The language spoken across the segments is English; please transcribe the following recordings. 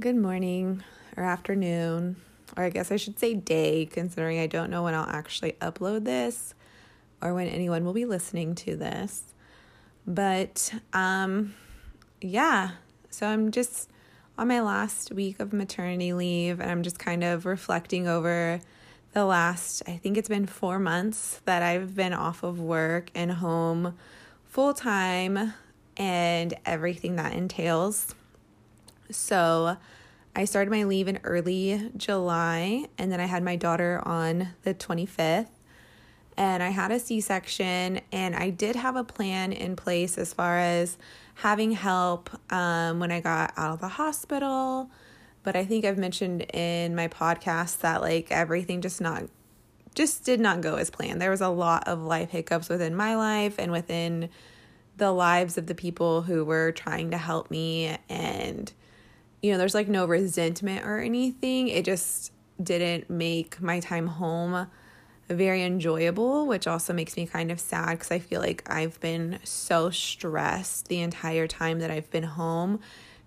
Good morning or afternoon, or I guess I should say day, considering I don't know when I'll actually upload this or when anyone will be listening to this. But um yeah, so I'm just on my last week of maternity leave and I'm just kind of reflecting over the last I think it's been 4 months that I've been off of work and home full time and everything that entails. So I started my leave in early July, and then I had my daughter on the 25th. And I had a C section, and I did have a plan in place as far as having help um, when I got out of the hospital. But I think I've mentioned in my podcast that like everything just not just did not go as planned. There was a lot of life hiccups within my life and within the lives of the people who were trying to help me and you know, there's like no resentment or anything. It just didn't make my time home very enjoyable, which also makes me kind of sad because I feel like I've been so stressed the entire time that I've been home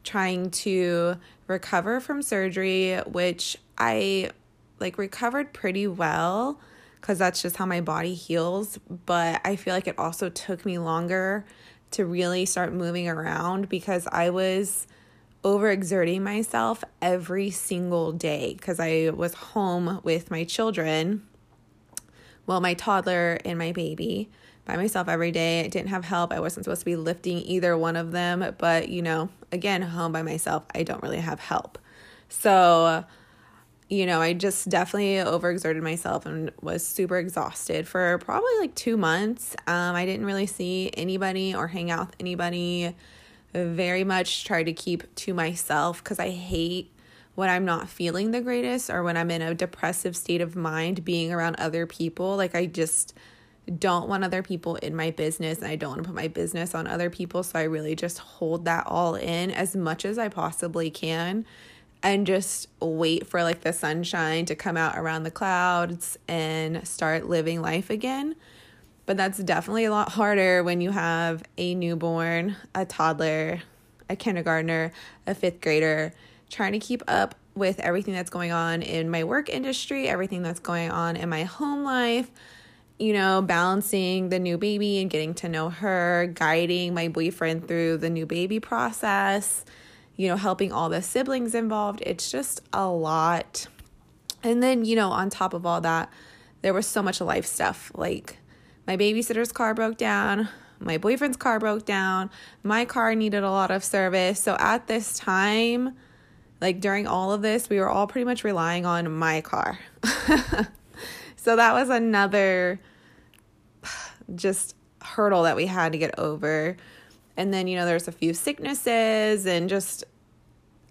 trying to recover from surgery, which I like recovered pretty well because that's just how my body heals. But I feel like it also took me longer to really start moving around because I was overexerting myself every single day because I was home with my children, well, my toddler and my baby by myself every day. I didn't have help. I wasn't supposed to be lifting either one of them, but you know, again, home by myself, I don't really have help. So, you know, I just definitely overexerted myself and was super exhausted for probably like two months. Um, I didn't really see anybody or hang out with anybody very much try to keep to myself because I hate when I'm not feeling the greatest or when I'm in a depressive state of mind being around other people. Like, I just don't want other people in my business and I don't want to put my business on other people. So I really just hold that all in as much as I possibly can and just wait for like the sunshine to come out around the clouds and start living life again. But that's definitely a lot harder when you have a newborn, a toddler, a kindergartner, a fifth grader, trying to keep up with everything that's going on in my work industry, everything that's going on in my home life, you know, balancing the new baby and getting to know her, guiding my boyfriend through the new baby process, you know, helping all the siblings involved. It's just a lot. And then, you know, on top of all that, there was so much life stuff like my babysitter's car broke down. My boyfriend's car broke down. My car needed a lot of service. So at this time, like during all of this, we were all pretty much relying on my car. so that was another just hurdle that we had to get over. And then, you know, there's a few sicknesses and just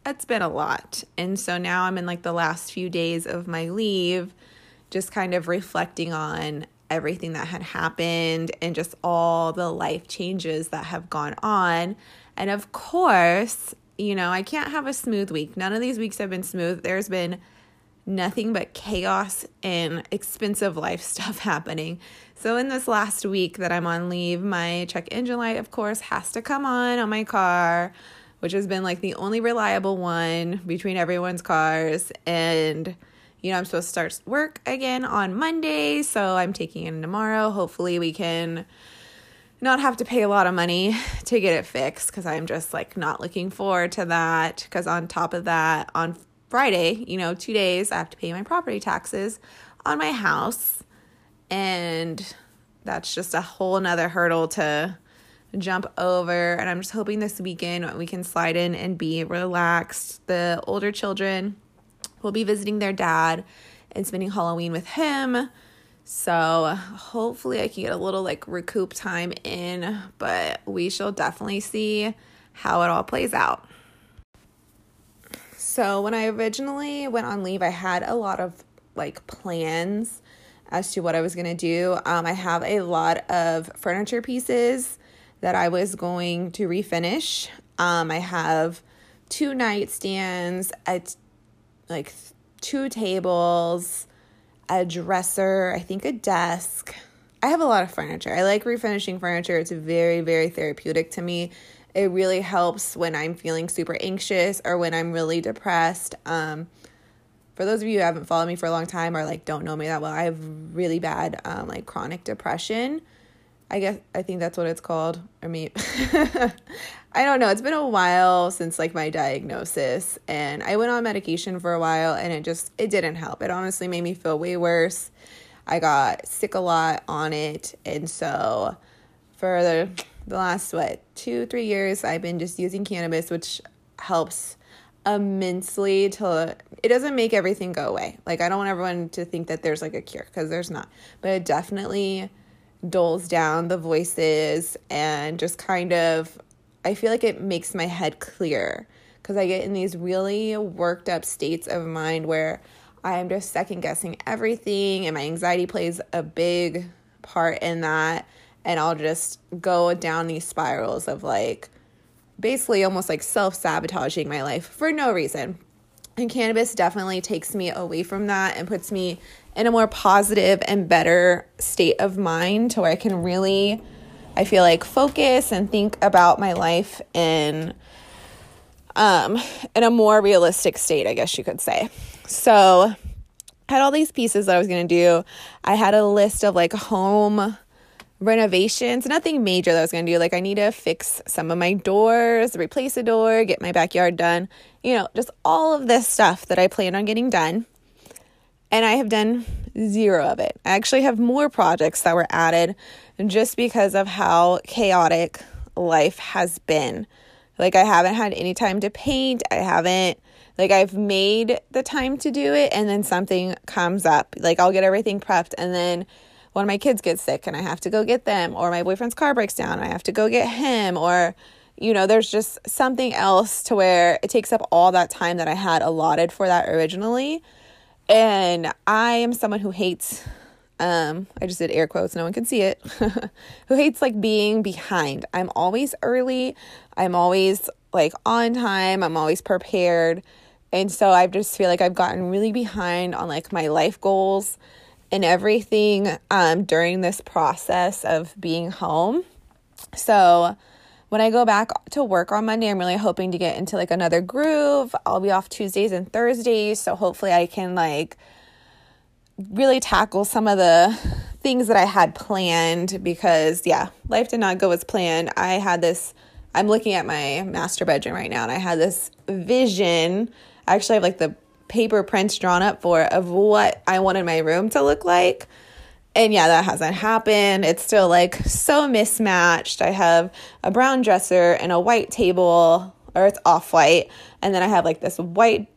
it's been a lot. And so now I'm in like the last few days of my leave, just kind of reflecting on everything that had happened and just all the life changes that have gone on. And of course, you know, I can't have a smooth week. None of these weeks have been smooth. There's been nothing but chaos and expensive life stuff happening. So, in this last week that I'm on leave, my check engine light, of course, has to come on on my car, which has been like the only reliable one between everyone's cars. And you know, I'm supposed to start work again on Monday, so I'm taking it tomorrow. Hopefully, we can not have to pay a lot of money to get it fixed because I'm just like not looking forward to that. Because on top of that, on Friday, you know, two days, I have to pay my property taxes on my house. And that's just a whole nother hurdle to jump over. And I'm just hoping this weekend we can slide in and be relaxed. The older children will be visiting their dad and spending Halloween with him. So hopefully I can get a little like recoup time in, but we shall definitely see how it all plays out. So when I originally went on leave, I had a lot of like plans as to what I was going to do. Um, I have a lot of furniture pieces that I was going to refinish. Um, I have two nightstands, a like two tables, a dresser, I think a desk. I have a lot of furniture. I like refinishing furniture. It's very, very therapeutic to me. It really helps when I'm feeling super anxious or when I'm really depressed. Um, for those of you who haven't followed me for a long time or like don't know me that well, I have really bad um, like chronic depression. I guess I think that's what it's called. Or me, I don't know. It's been a while since like my diagnosis, and I went on medication for a while, and it just it didn't help. It honestly made me feel way worse. I got sick a lot on it, and so for the the last what two three years, I've been just using cannabis, which helps immensely to it doesn't make everything go away. Like I don't want everyone to think that there's like a cure because there's not. But it definitely dulls down the voices and just kind of I feel like it makes my head clear because I get in these really worked up states of mind where I am just second guessing everything and my anxiety plays a big part in that and I'll just go down these spirals of like basically almost like self sabotaging my life for no reason. And cannabis definitely takes me away from that and puts me in a more positive and better state of mind to where I can really, I feel like, focus and think about my life in um in a more realistic state, I guess you could say. So I had all these pieces that I was gonna do. I had a list of like home renovations, nothing major that I was going to do. Like, I need to fix some of my doors, replace a door, get my backyard done, you know, just all of this stuff that I plan on getting done. And I have done zero of it. I actually have more projects that were added just because of how chaotic life has been. Like, I haven't had any time to paint. I haven't, like, I've made the time to do it, and then something comes up. Like, I'll get everything prepped, and then one of my kids gets sick and I have to go get them, or my boyfriend's car breaks down and I have to go get him, or you know, there's just something else to where it takes up all that time that I had allotted for that originally. And I am someone who hates um I just did air quotes, no one can see it. who hates like being behind. I'm always early. I'm always like on time. I'm always prepared. And so I just feel like I've gotten really behind on like my life goals and everything um, during this process of being home. So when I go back to work on Monday, I'm really hoping to get into like another groove. I'll be off Tuesdays and Thursdays, so hopefully I can like really tackle some of the things that I had planned because yeah, life did not go as planned. I had this I'm looking at my master bedroom right now and I had this vision. I actually have like the paper prints drawn up for of what I wanted my room to look like. And yeah, that hasn't happened. It's still like so mismatched. I have a brown dresser and a white table, or it's off white. And then I have like this white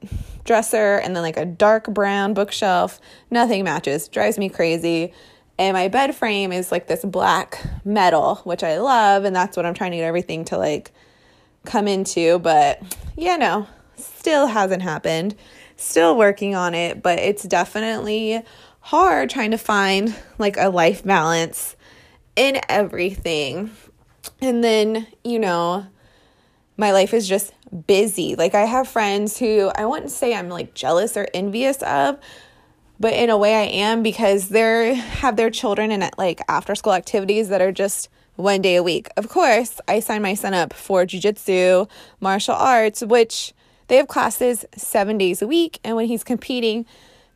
dresser and then like a dark brown bookshelf. Nothing matches. Drives me crazy. And my bed frame is like this black metal, which I love. And that's what I'm trying to get everything to like come into. But yeah, no, still hasn't happened still working on it, but it's definitely hard trying to find like a life balance in everything. And then, you know, my life is just busy. Like I have friends who I wouldn't say I'm like jealous or envious of, but in a way I am because they have their children in like after school activities that are just one day a week. Of course, I signed my son up for jujitsu, martial arts, which they have classes seven days a week, and when he's competing,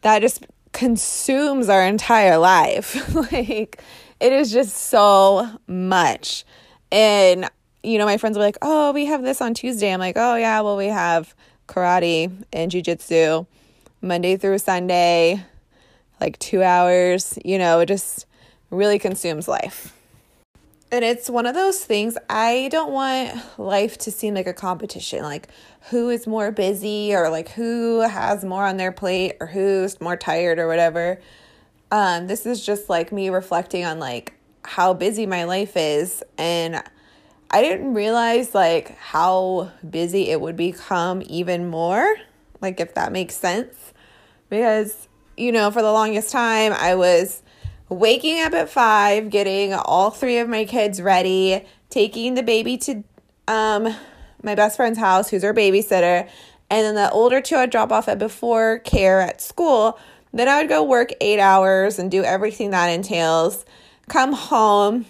that just consumes our entire life. like, it is just so much. And, you know, my friends were like, oh, we have this on Tuesday. I'm like, oh, yeah, well, we have karate and jujitsu Monday through Sunday, like two hours. You know, it just really consumes life. And it's one of those things I don't want life to seem like a competition, like who is more busy or like who has more on their plate or who's more tired or whatever. Um, this is just like me reflecting on like how busy my life is and I didn't realize like how busy it would become even more, like if that makes sense. Because, you know, for the longest time I was waking up at five, getting all three of my kids ready, taking the baby to um, my best friend's house, who's her babysitter, and then the older two I'd drop off at before care at school. Then I would go work eight hours and do everything that entails. Come home,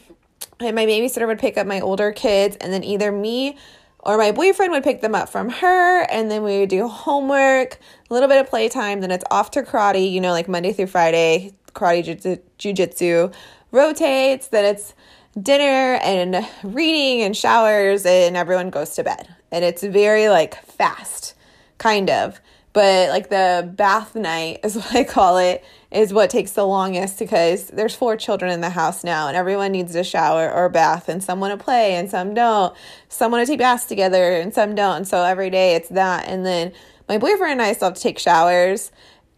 and my babysitter would pick up my older kids, and then either me or my boyfriend would pick them up from her, and then we would do homework, a little bit of playtime, then it's off to karate, you know, like Monday through Friday, karate jujitsu rotates, then it's dinner and reading and showers, and everyone goes to bed. And it's very like fast, kind of but like the bath night is what I call it is what takes the longest because there's four children in the house now and everyone needs a shower or a bath and some want to play and some don't. Some want to take baths together and some don't. And So every day it's that and then my boyfriend and I still have to take showers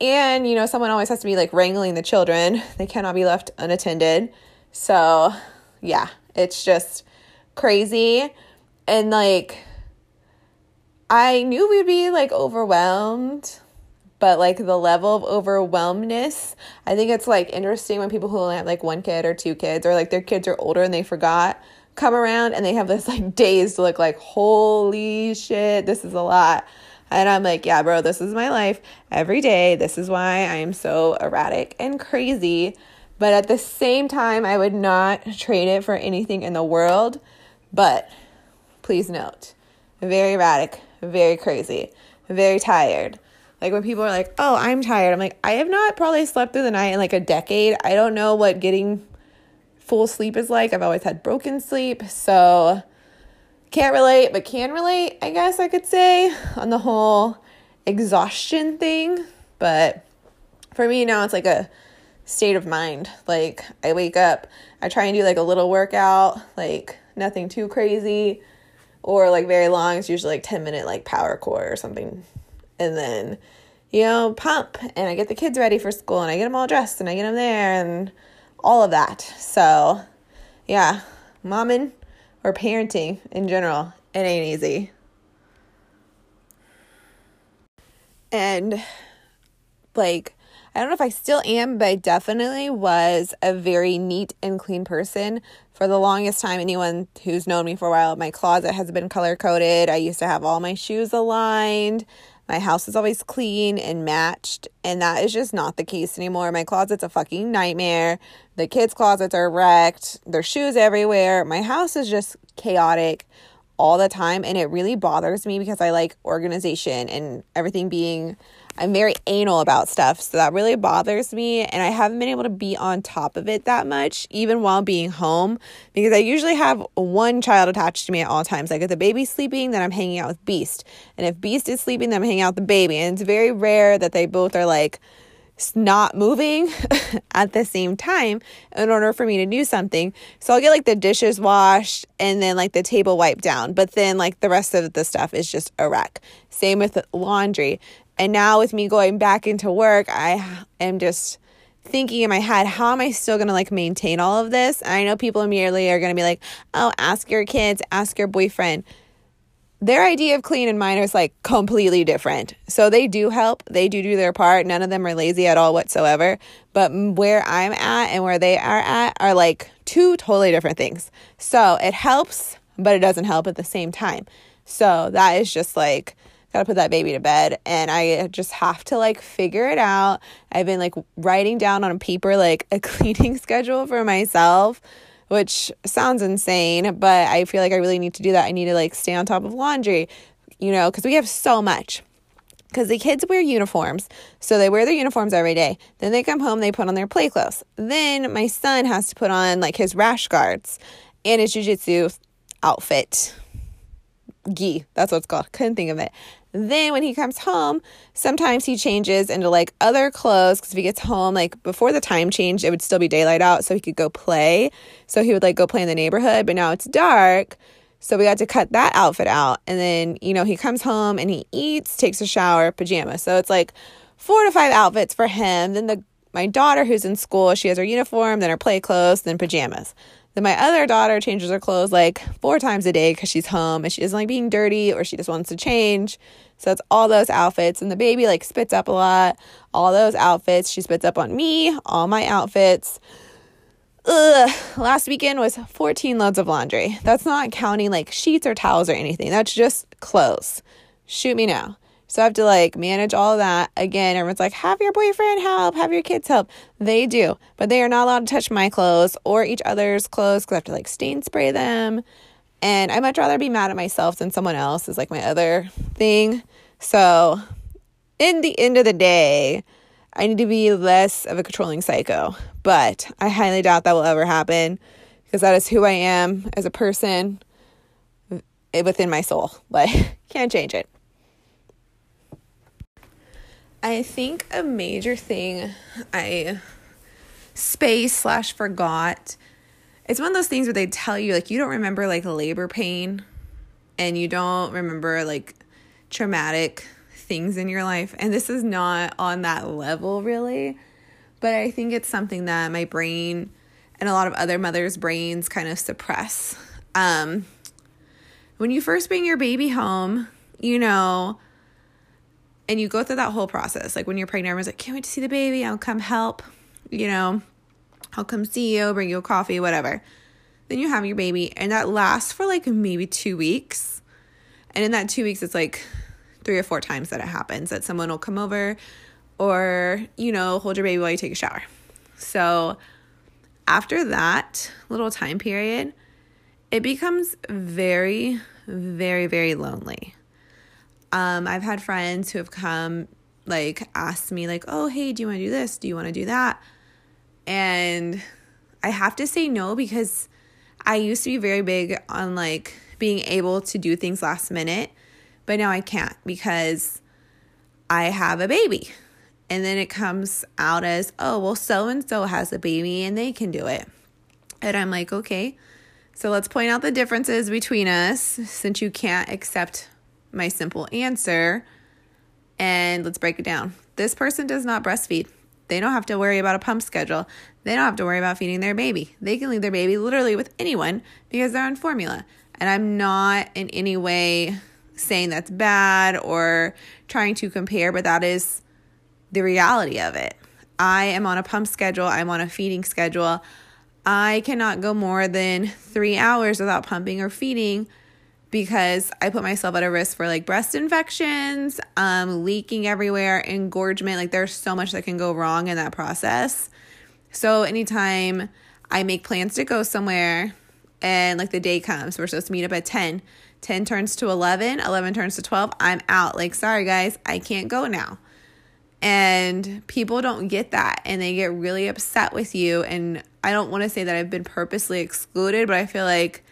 and you know someone always has to be like wrangling the children. They cannot be left unattended. So yeah, it's just crazy and like I knew we'd be like overwhelmed, but like the level of overwhelmness, I think it's like interesting when people who only have like one kid or two kids or like their kids are older and they forgot come around and they have this like dazed look like, holy shit, this is a lot. And I'm like, yeah, bro, this is my life every day. This is why I am so erratic and crazy. But at the same time, I would not trade it for anything in the world. But please note, very erratic, very crazy, very tired. Like when people are like, "Oh, I'm tired." I'm like, "I have not probably slept through the night in like a decade. I don't know what getting full sleep is like. I've always had broken sleep." So can't relate, but can relate, I guess I could say, on the whole exhaustion thing. But for me now it's like a state of mind. Like I wake up, I try and do like a little workout, like nothing too crazy or like very long. It's usually like 10 minute like power core or something. And then, you know, pump and I get the kids ready for school and I get them all dressed and I get them there and all of that. So, yeah, momming or parenting in general, it ain't easy. And like, I don't know if I still am, but I definitely was a very neat and clean person for the longest time, anyone who's known me for a while, my closet has been color coded. I used to have all my shoes aligned. My house is always clean and matched, and that is just not the case anymore. My closet's a fucking nightmare. The kids' closets are wrecked. There's shoes everywhere. My house is just chaotic all the time, and it really bothers me because I like organization and everything being I'm very anal about stuff, so that really bothers me. And I haven't been able to be on top of it that much, even while being home, because I usually have one child attached to me at all times. Like if the baby's sleeping, then I'm hanging out with Beast. And if Beast is sleeping, then I'm hanging out with the baby. And it's very rare that they both are like, not moving at the same time in order for me to do something. So I'll get like the dishes washed and then like the table wiped down, but then like the rest of the stuff is just a wreck. Same with laundry. And now with me going back into work, I am just thinking in my head, how am I still going to like maintain all of this? And I know people immediately are going to be like, oh, ask your kids, ask your boyfriend. Their idea of clean and mine is like completely different. So they do help, they do do their part. None of them are lazy at all whatsoever. But where I'm at and where they are at are like two totally different things. So it helps, but it doesn't help at the same time. So that is just like, gotta put that baby to bed. And i just have to like figure it out. I've been like writing down on paper like a cleaning schedule for myself which sounds insane but i feel like i really need to do that. I need to like stay on top of laundry you know because we have so much. Because the kids wear uniforms so they wear their uniforms every day. Then they come home they put on their play clothes. Then my son has to put on like his rash guards and his jiu-jitsu outfit gi that's what it's called couldn't think of it then when he comes home, sometimes he changes into like other clothes because if he gets home, like before the time change, it would still be daylight out so he could go play. So he would like go play in the neighborhood, but now it's dark. So we had to cut that outfit out. And then, you know, he comes home and he eats, takes a shower, pajamas. So it's like four to five outfits for him. Then the my daughter who's in school, she has her uniform, then her play clothes, then pajamas. Then my other daughter changes her clothes like four times a day because she's home and she doesn't like being dirty or she just wants to change. So it's all those outfits. And the baby like spits up a lot. All those outfits. She spits up on me, all my outfits. Ugh. Last weekend was 14 loads of laundry. That's not counting like sheets or towels or anything. That's just clothes. Shoot me now. So I have to like manage all that. Again, everyone's like, have your boyfriend help, have your kids help. They do, but they are not allowed to touch my clothes or each other's clothes because I have to like stain spray them. And I much rather be mad at myself than someone else, is like my other thing. So, in the end of the day, I need to be less of a controlling psycho. But I highly doubt that will ever happen because that is who I am as a person eh, within my soul. Like, can't change it. I think a major thing I space slash forgot. It's one of those things where they tell you like you don't remember like labor pain and you don't remember like traumatic things in your life. And this is not on that level really. But I think it's something that my brain and a lot of other mothers' brains kind of suppress. Um, when you first bring your baby home, you know, and you go through that whole process. Like when you're pregnant, everyone's like, can't wait to see the baby. I'll come help, you know, I'll come see you, bring you a coffee, whatever. Then you have your baby, and that lasts for like maybe two weeks. And in that two weeks, it's like three or four times that it happens that someone will come over or, you know, hold your baby while you take a shower. So after that little time period, it becomes very, very, very lonely. Um, I've had friends who have come, like, asked me, like, oh, hey, do you want to do this? Do you want to do that? And I have to say no because I used to be very big on, like, being able to do things last minute, but now I can't because I have a baby. And then it comes out as, oh, well, so and so has a baby and they can do it. And I'm like, okay, so let's point out the differences between us since you can't accept my simple answer. And let's break it down. This person does not breastfeed. They don't have to worry about a pump schedule. They don't have to worry about feeding their baby. They can leave their baby literally with anyone because they're on formula. And I'm not in any way saying that's bad or trying to compare, but that is the reality of it. I am on a pump schedule, I'm on a feeding schedule. I cannot go more than three hours without pumping or feeding because I put myself at a risk for like breast infections, um, leaking everywhere, engorgement. Like there's so much that can go wrong in that process. So anytime I make plans to go somewhere and like the day comes, we're supposed to meet up at 10, 10 turns to 11, 11 turns to 12, I'm out. Like, sorry guys, I can't go now. And people don't get that and they get really upset with you. And I don't want to say that I've been purposely excluded, but I feel like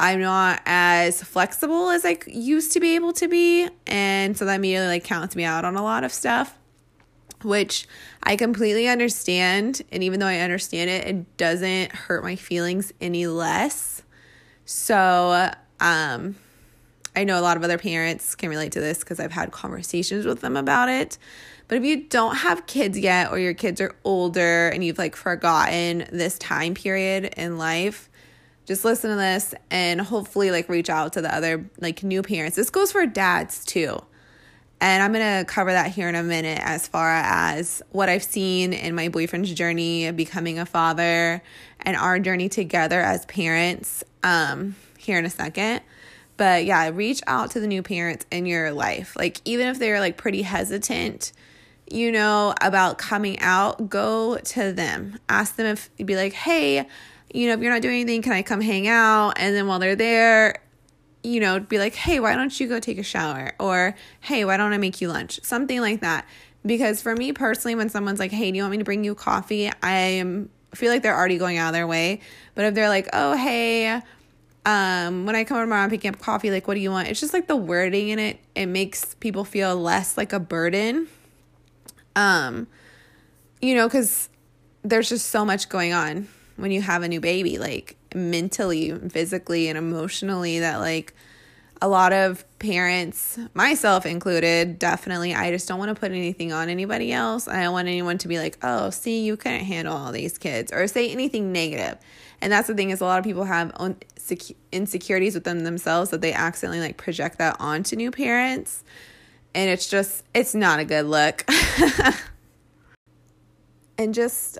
I'm not as flexible as I used to be able to be. And so that immediately like counts me out on a lot of stuff, which I completely understand. And even though I understand it, it doesn't hurt my feelings any less. So, um, I know a lot of other parents can relate to this because I've had conversations with them about it. But if you don't have kids yet, or your kids are older and you've like forgotten this time period in life, just listen to this and hopefully like reach out to the other like new parents. This goes for dads too. And I'm going to cover that here in a minute as far as what I've seen in my boyfriend's journey becoming a father and our journey together as parents um, here in a second. But yeah, reach out to the new parents in your life. Like, even if they're like pretty hesitant, you know, about coming out, go to them. Ask them if you'd be like, hey, you know, if you're not doing anything, can I come hang out? And then while they're there, you know, be like, hey, why don't you go take a shower? Or, hey, why don't I make you lunch? Something like that. Because for me personally, when someone's like, hey, do you want me to bring you coffee? I am feel like they're already going out of their way. But if they're like, oh, hey, um, when I come over tomorrow, I'm picking up coffee, like, what do you want? It's just like the wording in it, it makes people feel less like a burden. Um, you know, because there's just so much going on when you have a new baby, like mentally, physically, and emotionally, that like a lot of parents, myself included, definitely, I just don't want to put anything on anybody else. I don't want anyone to be like, oh, see, you couldn't handle all these kids, or say anything negative. And that's the thing is, a lot of people have insecurities within themselves that they accidentally like project that onto new parents. And it's just, it's not a good look. and just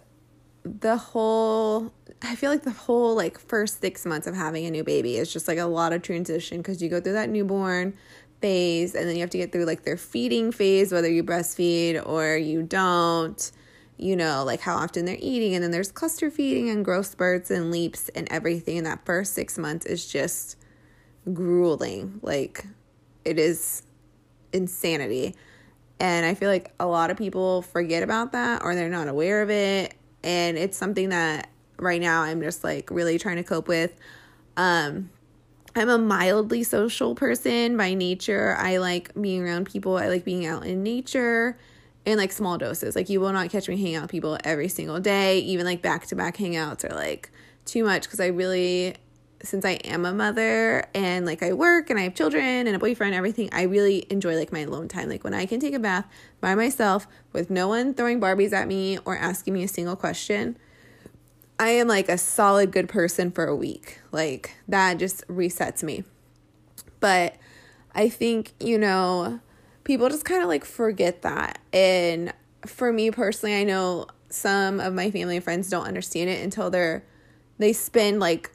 the whole I feel like the whole like first 6 months of having a new baby is just like a lot of transition cuz you go through that newborn phase and then you have to get through like their feeding phase whether you breastfeed or you don't. You know like how often they're eating and then there's cluster feeding and growth spurts and leaps and everything. And that first six months is just grueling. Like it is insanity. And i feel like a lot of people forget about that or they're not aware of it and it's something that right now i'm just like really trying to cope with um I'm a mildly social person by nature. I like being around people. I like being out in nature in like small doses. Like you will not catch me hanging out with people every single day. Even like back to back hangouts are like too much because I really since I am a mother and like I work and I have children and a boyfriend, everything, I really enjoy like my alone time. Like when I can take a bath by myself with no one throwing Barbies at me or asking me a single question I am like a solid good person for a week. Like that just resets me. But I think, you know, people just kind of like forget that. And for me personally, I know some of my family and friends don't understand it until they're they spend like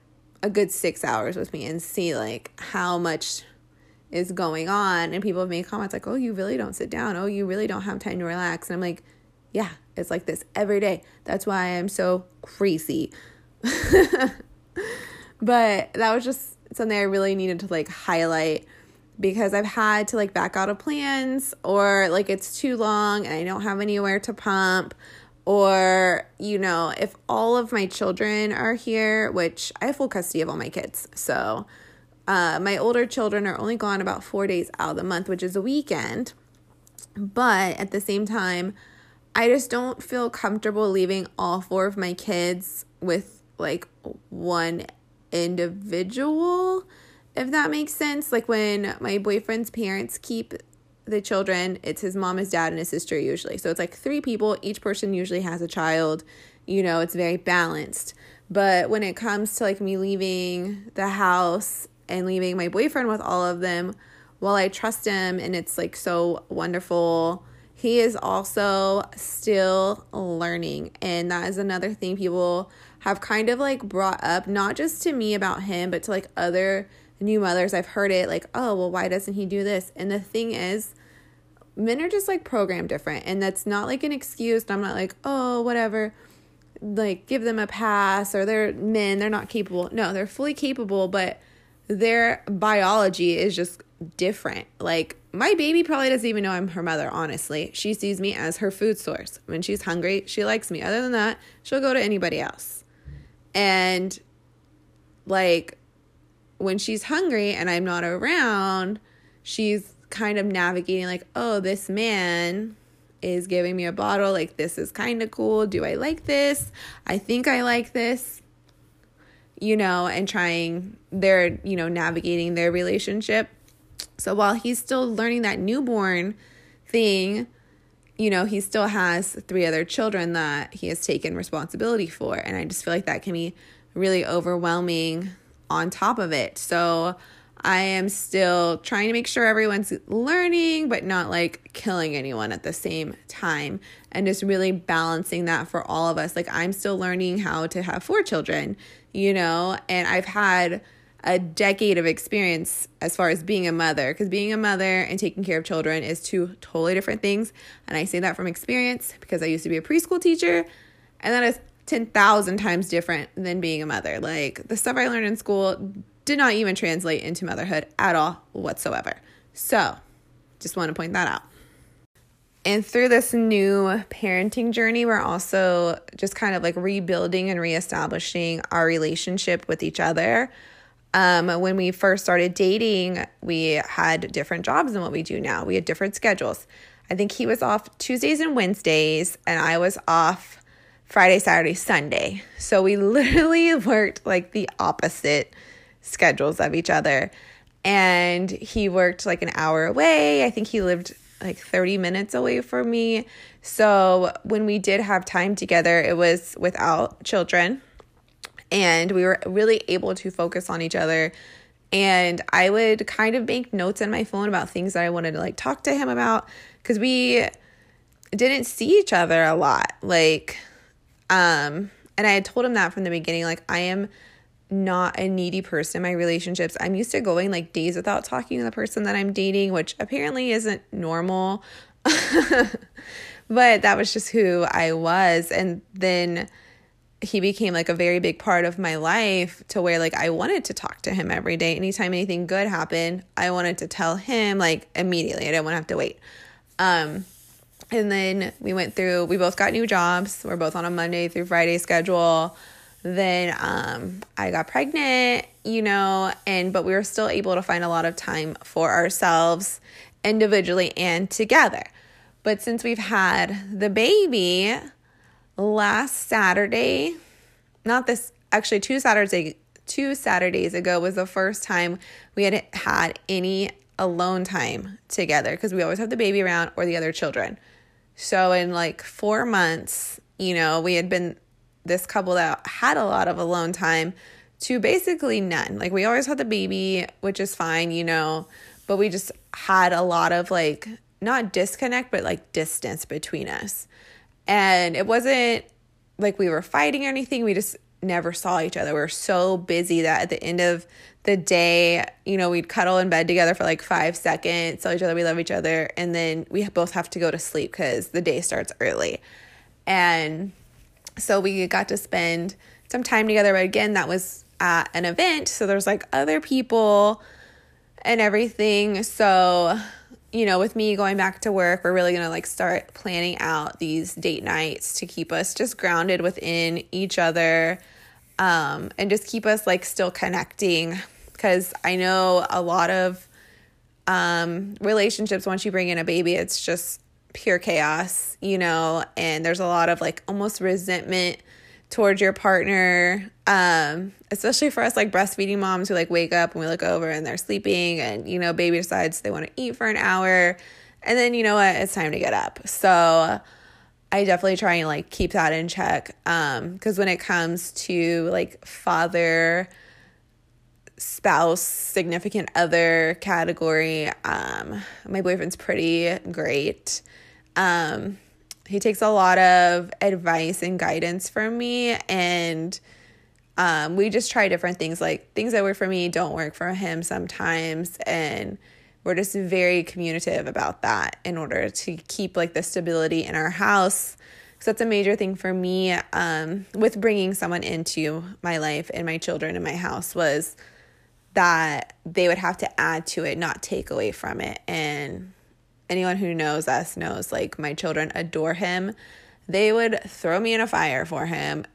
a good 6 hours with me and see like how much is going on and people have made comments like, "Oh, you really don't sit down. Oh, you really don't have time to relax." And I'm like, yeah, it's like this every day. That's why I'm so crazy. but that was just something I really needed to like highlight because I've had to like back out of plans or like it's too long and I don't have anywhere to pump or you know if all of my children are here which I have full custody of all my kids so uh, my older children are only gone about four days out of the month which is a weekend but at the same time I just don't feel comfortable leaving all four of my kids with like one individual, if that makes sense. Like when my boyfriend's parents keep the children, it's his mom, his dad, and his sister usually. So it's like three people, each person usually has a child. You know, it's very balanced. But when it comes to like me leaving the house and leaving my boyfriend with all of them, while I trust him and it's like so wonderful he is also still learning. And that is another thing people have kind of like brought up, not just to me about him, but to like other new mothers. I've heard it like, oh, well, why doesn't he do this? And the thing is, men are just like programmed different. And that's not like an excuse. I'm not like, oh, whatever. Like, give them a pass or they're men, they're not capable. No, they're fully capable, but their biology is just different. Like, my baby probably doesn't even know I'm her mother, honestly. She sees me as her food source. When she's hungry, she likes me. Other than that, she'll go to anybody else. And like when she's hungry and I'm not around, she's kind of navigating like, oh, this man is giving me a bottle. Like, this is kind of cool. Do I like this? I think I like this. You know, and trying, they're, you know, navigating their relationship so while he's still learning that newborn thing, you know, he still has three other children that he has taken responsibility for. And I just feel like that can be really overwhelming on top of it. So I am still trying to make sure everyone's learning, but not like killing anyone at the same time. And just really balancing that for all of us. Like, I'm still learning how to have four children, you know, and I've had a decade of experience as far as being a mother because being a mother and taking care of children is two totally different things and i say that from experience because i used to be a preschool teacher and that is 10,000 times different than being a mother like the stuff i learned in school did not even translate into motherhood at all whatsoever so just want to point that out and through this new parenting journey, we're also just kind of like rebuilding and reestablishing our relationship with each other. Um, when we first started dating, we had different jobs than what we do now. We had different schedules. I think he was off Tuesdays and Wednesdays, and I was off Friday, Saturday, Sunday. So we literally worked like the opposite schedules of each other. And he worked like an hour away. I think he lived like 30 minutes away from me. So when we did have time together, it was without children and we were really able to focus on each other and I would kind of make notes on my phone about things that I wanted to like talk to him about cuz we didn't see each other a lot like um and I had told him that from the beginning like I am not a needy person in my relationships. I'm used to going like days without talking to the person that I'm dating, which apparently isn't normal. but that was just who I was. And then he became like a very big part of my life to where like I wanted to talk to him every day. Anytime anything good happened, I wanted to tell him like immediately. I didn't want to have to wait. Um and then we went through we both got new jobs. We're both on a Monday through Friday schedule. Then um I got pregnant, you know, and but we were still able to find a lot of time for ourselves individually and together. But since we've had the baby, last Saturday, not this, actually two Saturdays, two Saturdays ago was the first time we had had any alone time together because we always have the baby around or the other children. So in like four months, you know, we had been this couple that had a lot of alone time to basically none. Like we always had the baby, which is fine, you know, but we just had a lot of like not disconnect, but like distance between us. And it wasn't like we were fighting or anything. We just never saw each other. We were so busy that at the end of the day, you know, we'd cuddle in bed together for like five seconds, tell each other we love each other, and then we both have to go to sleep because the day starts early. And so we got to spend some time together. But again, that was at an event. So there's like other people and everything. So you know, with me going back to work, we're really going to like start planning out these date nights to keep us just grounded within each other um, and just keep us like still connecting. Because I know a lot of um, relationships, once you bring in a baby, it's just pure chaos, you know, and there's a lot of like almost resentment towards your partner um especially for us like breastfeeding moms who like wake up and we look over and they're sleeping and you know baby decides they want to eat for an hour. And then you know what? It's time to get up. So i definitely try and like keep that in check um because when it comes to like father spouse significant other category um my boyfriend's pretty great. Um he takes a lot of advice and guidance from me and um, we just try different things. Like things that work for me don't work for him sometimes and we're just very communicative about that in order to keep like the stability in our house so that's a major thing for me um, with bringing someone into my life and my children in my house was that they would have to add to it not take away from it and anyone who knows us knows like my children adore him. They would throw me in a fire for him.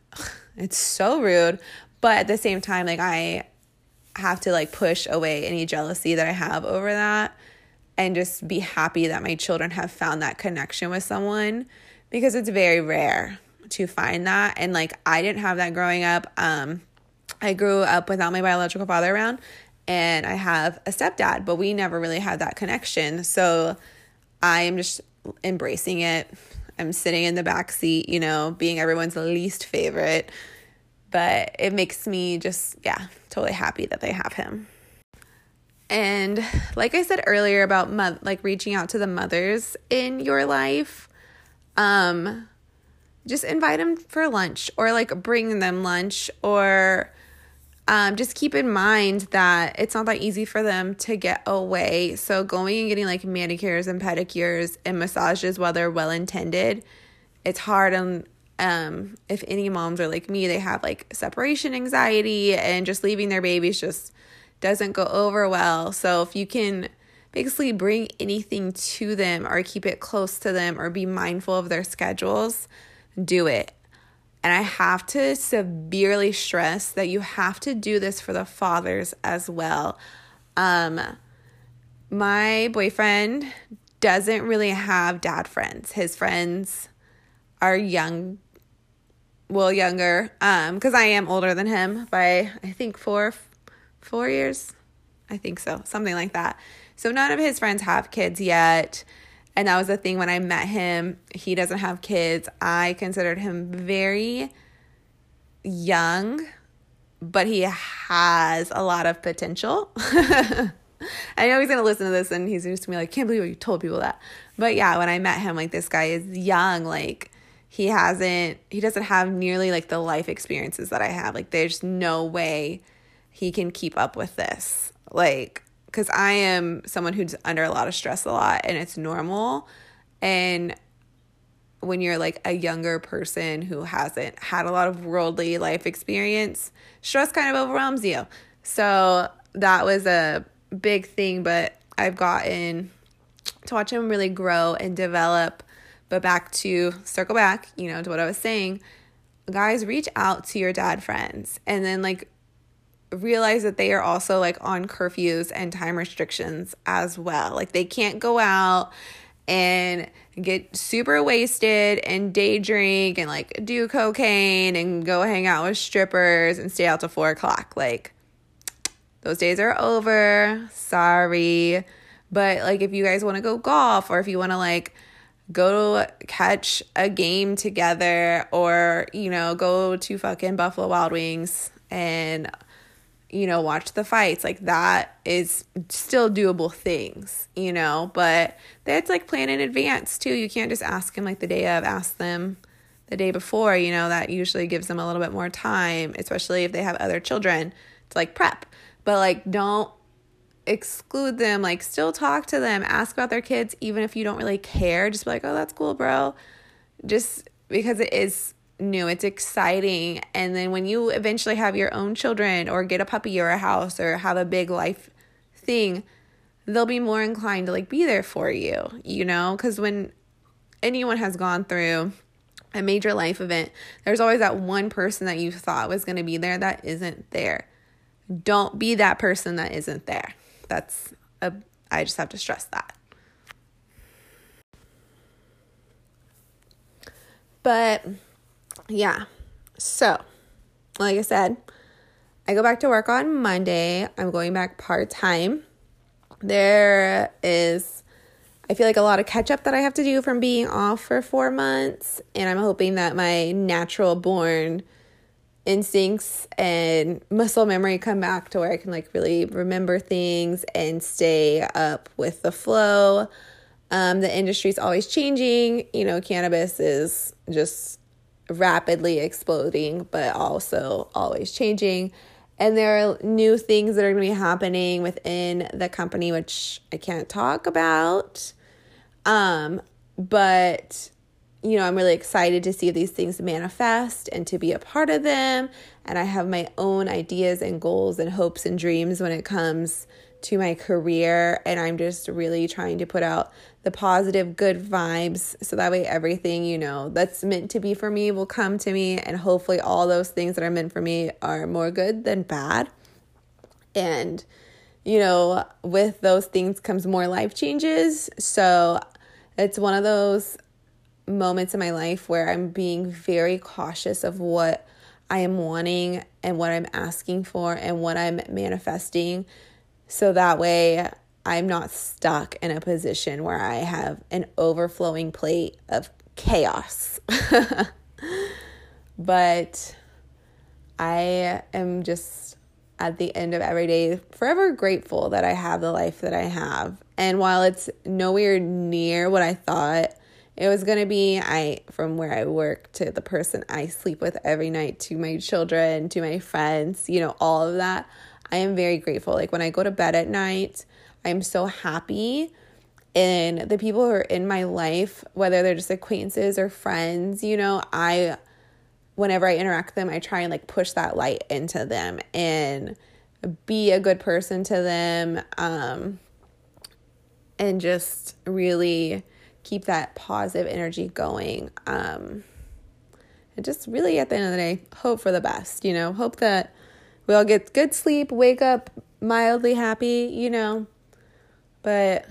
It's so rude, but at the same time like I have to like push away any jealousy that I have over that and just be happy that my children have found that connection with someone because it's very rare to find that and like I didn't have that growing up. Um I grew up without my biological father around and I have a stepdad, but we never really had that connection. So I am just embracing it. I'm sitting in the back seat, you know, being everyone's least favorite. But it makes me just, yeah, totally happy that they have him. And like I said earlier about mo- like reaching out to the mothers in your life, um just invite them for lunch or like bring them lunch or um, just keep in mind that it's not that easy for them to get away. So, going and getting like manicures and pedicures and massages, while they're well intended, it's hard. And um, if any moms are like me, they have like separation anxiety and just leaving their babies just doesn't go over well. So, if you can basically bring anything to them or keep it close to them or be mindful of their schedules, do it. And I have to severely stress that you have to do this for the fathers as well. Um, my boyfriend doesn't really have dad friends. His friends are young, well, younger, um, because I am older than him by I think four, four years. I think so, something like that. So none of his friends have kids yet. And that was the thing when I met him. He doesn't have kids. I considered him very young, but he has a lot of potential. I know he's gonna listen to this and he's just gonna be like, can't believe you told people that. But yeah, when I met him, like this guy is young, like he hasn't he doesn't have nearly like the life experiences that I have. Like there's no way he can keep up with this. Like cuz I am someone who's under a lot of stress a lot and it's normal and when you're like a younger person who hasn't had a lot of worldly life experience, stress kind of overwhelms you. So that was a big thing, but I've gotten to watch him really grow and develop but back to circle back, you know, to what I was saying, guys, reach out to your dad friends and then like realize that they are also like on curfews and time restrictions as well. Like they can't go out and get super wasted and day drink and like do cocaine and go hang out with strippers and stay out till four o'clock. Like those days are over. Sorry. But like if you guys want to go golf or if you want to like go catch a game together or, you know, go to fucking Buffalo Wild Wings and, you know, watch the fights. Like that is still doable things, you know, but that's like plan in advance too. You can't just ask them like the day of, ask them the day before, you know, that usually gives them a little bit more time, especially if they have other children to like prep. But like, don't exclude them, like still talk to them, ask about their kids, even if you don't really care. Just be like, oh, that's cool, bro. Just because it is new, it's exciting. And then when you eventually have your own children or get a puppy or a house or have a big life thing, they'll be more inclined to like be there for you, you know? Because when anyone has gone through a major life event, there's always that one person that you thought was going to be there that isn't there. Don't be that person that isn't there. That's a I just have to stress that. But yeah. So, like I said, I go back to work on Monday. I'm going back part-time. There is I feel like a lot of catch up that I have to do from being off for 4 months, and I'm hoping that my natural born instincts and muscle memory come back to where I can like really remember things and stay up with the flow. Um, the industry's always changing. You know, cannabis is just rapidly exploding, but also always changing. And there are new things that are going to be happening within the company, which I can't talk about. Um, but you know, I'm really excited to see these things manifest and to be a part of them. And I have my own ideas and goals and hopes and dreams when it comes to my career. And I'm just really trying to put out the positive, good vibes so that way everything, you know, that's meant to be for me will come to me. And hopefully, all those things that are meant for me are more good than bad. And, you know, with those things comes more life changes. So it's one of those moments in my life where I'm being very cautious of what I am wanting and what I'm asking for and what I'm manifesting. So that way I'm not stuck in a position where I have an overflowing plate of chaos. but I am just at the end of every day forever grateful that I have the life that I have. And while it's nowhere near what I thought it was going to be I from where I work to the person I sleep with every night to my children to my friends, you know, all of that. I am very grateful. Like when I go to bed at night, I'm so happy and the people who are in my life, whether they're just acquaintances or friends, you know, I whenever I interact with them, I try and like push that light into them and be a good person to them um and just really keep that positive energy going. Um, and just really at the end of the day, hope for the best, you know, hope that we all get good sleep, wake up mildly happy, you know. But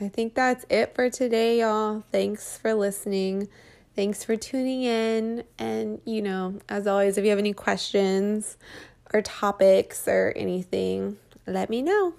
I think that's it for today, y'all. Thanks for listening. Thanks for tuning in. And, you know, as always, if you have any questions or topics or anything, let me know.